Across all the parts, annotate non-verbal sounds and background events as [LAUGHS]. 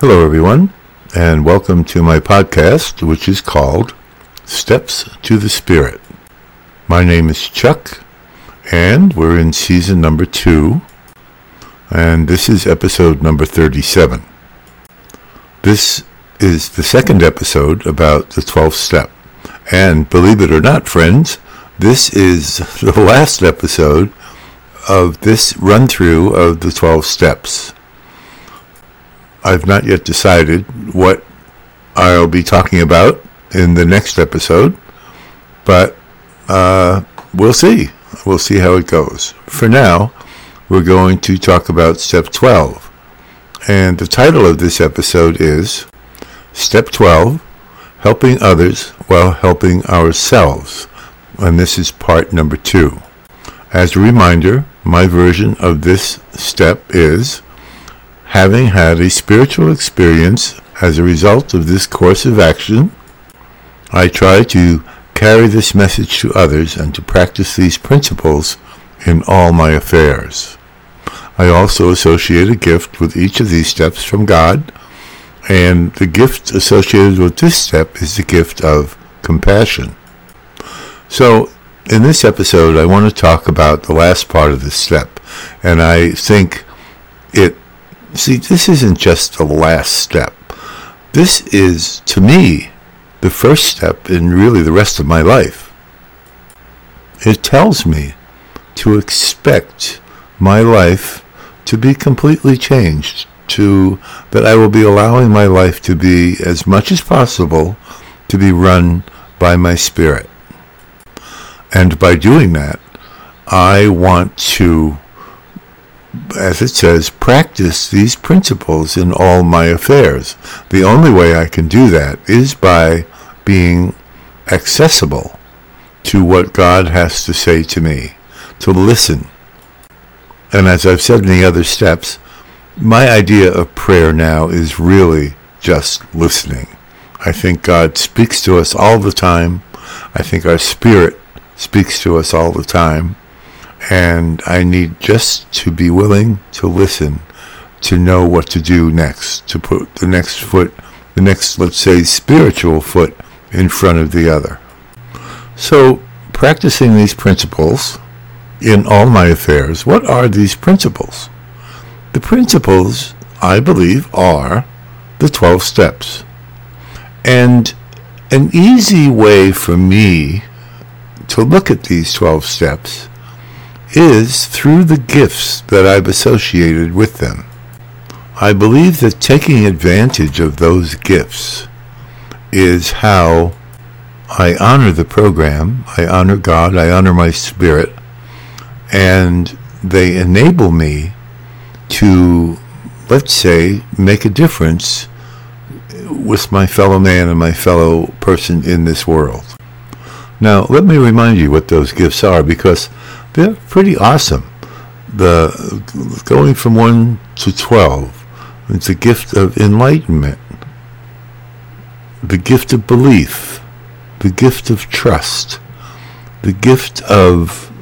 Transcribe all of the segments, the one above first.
Hello, everyone, and welcome to my podcast, which is called Steps to the Spirit. My name is Chuck, and we're in season number two, and this is episode number 37. This is the second episode about the 12th step. And believe it or not, friends, this is [LAUGHS] the last episode of this run through of the 12 steps. I've not yet decided what I'll be talking about in the next episode, but uh, we'll see. We'll see how it goes. For now, we're going to talk about step 12. And the title of this episode is Step 12 Helping Others While Helping Ourselves. And this is part number two. As a reminder, my version of this step is having had a spiritual experience as a result of this course of action, I try to carry this message to others and to practice these principles in all my affairs. I also associate a gift with each of these steps from God, and the gift associated with this step is the gift of compassion. So, in this episode, I want to talk about the last part of this step, and I think it See, this isn't just the last step. This is, to me, the first step in really the rest of my life. It tells me to expect my life to be completely changed, to that I will be allowing my life to be as much as possible to be run by my spirit. And by doing that, I want to as it says, practice these principles in all my affairs. The only way I can do that is by being accessible to what God has to say to me, to listen. And as I've said in the other steps, my idea of prayer now is really just listening. I think God speaks to us all the time. I think our spirit speaks to us all the time. And I need just to be willing to listen, to know what to do next, to put the next foot, the next, let's say, spiritual foot in front of the other. So, practicing these principles in all my affairs, what are these principles? The principles, I believe, are the 12 steps. And an easy way for me to look at these 12 steps is through the gifts that I've associated with them. I believe that taking advantage of those gifts is how I honor the program, I honor God, I honor my spirit, and they enable me to, let's say, make a difference with my fellow man and my fellow person in this world. Now, let me remind you what those gifts are because they're pretty awesome. The going from one to twelve, it's a gift of enlightenment, the gift of belief, the gift of trust, the gift of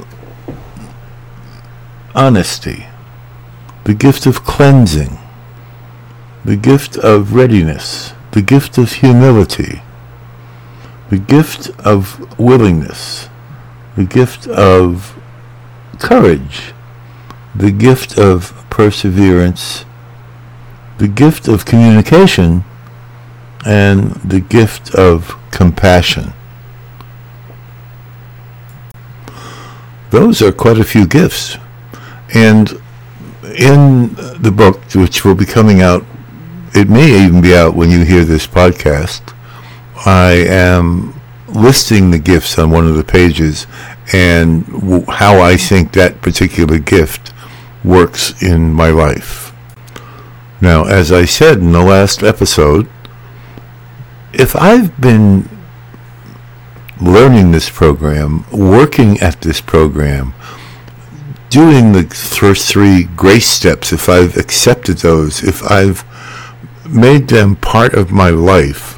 honesty, the gift of cleansing, the gift of readiness, the gift of humility, the gift of willingness, the gift of courage, the gift of perseverance, the gift of communication, and the gift of compassion. Those are quite a few gifts. And in the book, which will be coming out, it may even be out when you hear this podcast, I am listing the gifts on one of the pages and w- how I think that particular gift works in my life. Now, as I said in the last episode, if I've been learning this program, working at this program, doing the first three grace steps, if I've accepted those, if I've made them part of my life,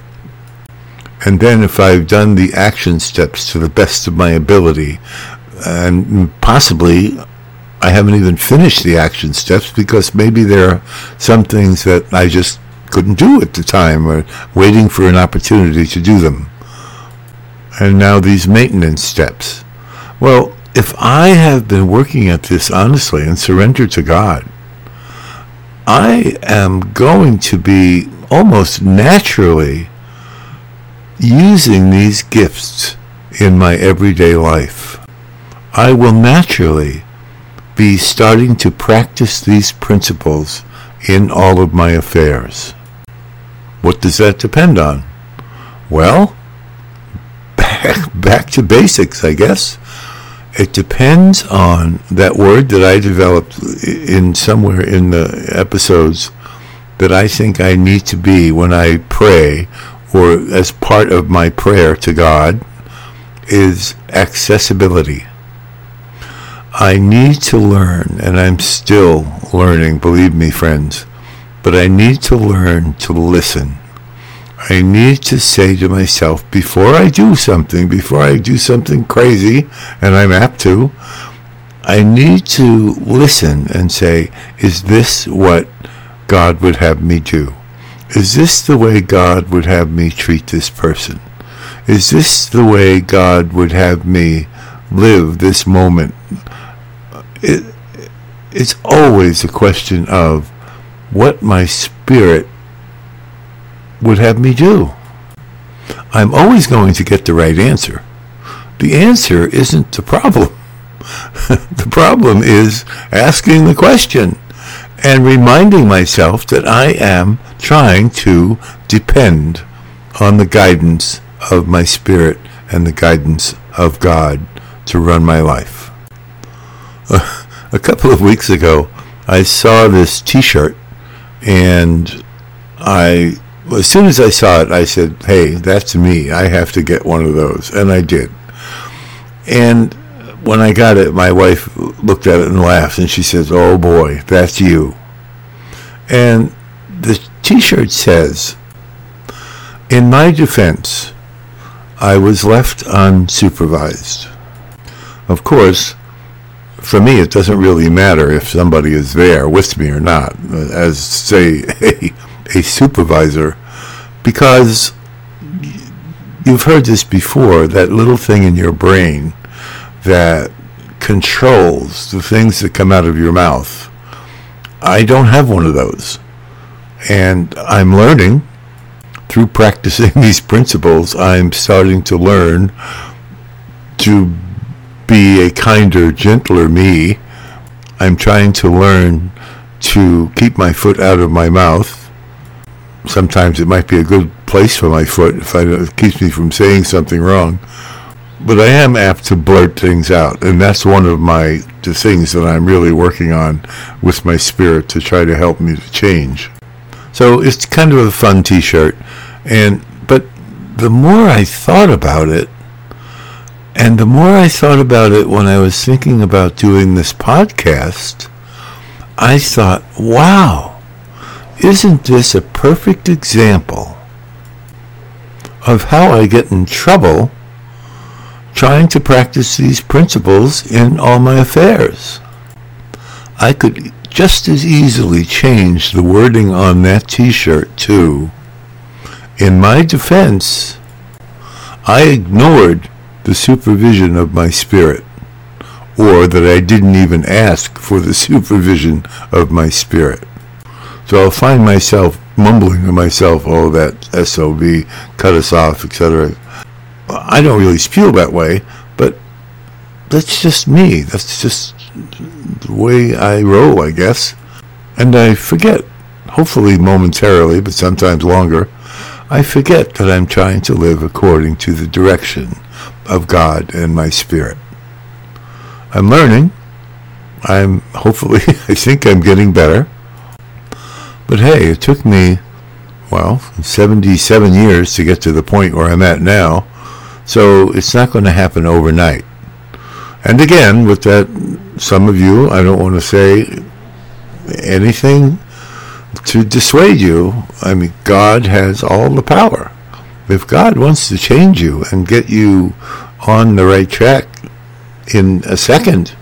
and then if I've done the action steps to the best of my ability, and possibly I haven't even finished the action steps because maybe there are some things that I just couldn't do at the time, or waiting for an opportunity to do them. And now these maintenance steps. Well, if I have been working at this honestly and surrendered to God, I am going to be almost naturally using these gifts in my everyday life. I will naturally be starting to practice these principles in all of my affairs. What does that depend on? Well, back, [LAUGHS] back to basics, I guess. It depends on that word that I developed in somewhere in the episodes that I think I need to be when I pray or as part of my prayer to God is accessibility. I need to learn, and I'm still learning, believe me, friends, but I need to learn to listen. I need to say to myself before I do something, before I do something crazy, and I'm apt to, I need to listen and say, is this what God would have me do? Is this the way God would have me treat this person? Is this the way God would have me live this moment? It, it's always a question of what my spirit would have me do. I'm always going to get the right answer. The answer isn't the problem. [LAUGHS] the problem is asking the question and reminding myself that I am trying to depend on the guidance of my spirit and the guidance of God to run my life. [LAUGHS] A couple of weeks ago, I saw this T-shirt, and I, as soon as I saw it, I said, "Hey, that's me. I have to get one of those," and I did. And when I got it, my wife looked at it and laughed, and she says, "Oh boy, that's you." And the T-shirt says, "In my defense, I was left unsupervised." Of course, for me, it doesn't really matter if somebody is there with me or not, as say a, a supervisor, because you've heard this before. That little thing in your brain that controls the things that come out of your mouth. I don't have one of those. And I'm learning through practicing [LAUGHS] these principles, I'm starting to learn to be a kinder, gentler me. I'm trying to learn to keep my foot out of my mouth. Sometimes it might be a good place for my foot if I, it keeps me from saying something wrong. But I am apt to blurt things out, and that's one of my the things that I'm really working on with my spirit to try to help me to change. So it's kind of a fun T-shirt, and but the more I thought about it, and the more I thought about it when I was thinking about doing this podcast, I thought, wow, isn't this a perfect example of how I get in trouble trying to practice these principles in all my affairs? I could just as easily change the wording on that t-shirt to, in my defense, I ignored the supervision of my spirit, or that I didn't even ask for the [LAUGHS] supervision of my spirit. So I'll find myself mumbling to myself, oh, that SOB, cut us off, etc. I don't really feel that way, but that's just me. That's just the way I roll, I guess. And I forget, hopefully momentarily, but sometimes longer, I forget that I'm trying to live according to the direction of God and my spirit. I'm learning. I'm hopefully, [LAUGHS] I think I'm getting better. But hey, it took me, well, 77 years to get to the point where I'm at now. So it's not going to happen overnight. And again, with that, some of you, I don't want to say anything to dissuade you. I mean, God has all the power. If God wants to change you and get you on the right track in a second,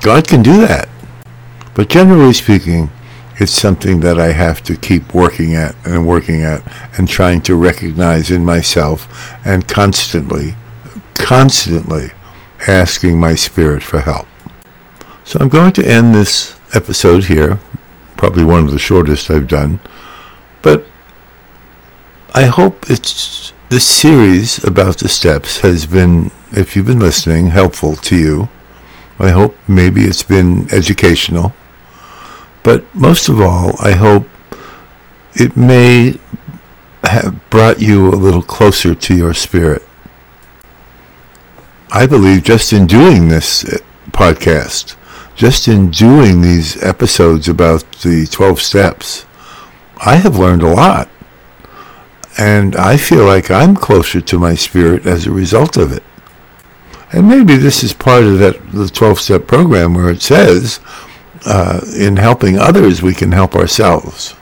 God can do that. But generally speaking, It's something that I have to keep working at and working at and trying to recognize in myself and constantly, constantly asking my spirit for help. So I'm going to end this episode here, probably one of the shortest I've done, but I hope it's this series about the steps has been, if you've been listening, helpful to you. I hope maybe it's been educational. But most of all, I hope it may have brought you a little closer to your spirit. I believe just in doing this uh, podcast, just in doing these episodes about the 12 steps, I have learned a lot. And I feel like I'm closer to my spirit as a result of it. And maybe this is part of that the 12-step program where it says, uh, in helping others, we can help ourselves.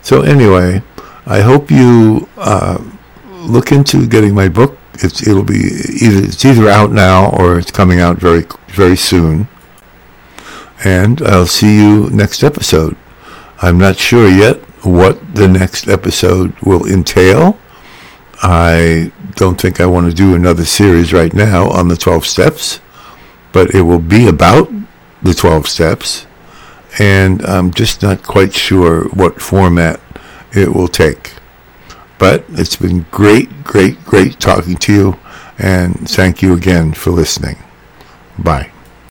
So anyway, I hope you uh, look into getting my book. It's, it'll be either it's either out now or it's coming out very very soon. And I'll see you next episode. I'm not sure yet what the next episode will entail. I don't think I want to do another series right now on the 12 steps, but it will be about the 12 steps, and I'm just not quite sure what format it will take. But it's been great, great, great talking to you, and thank you again for listening. Bye.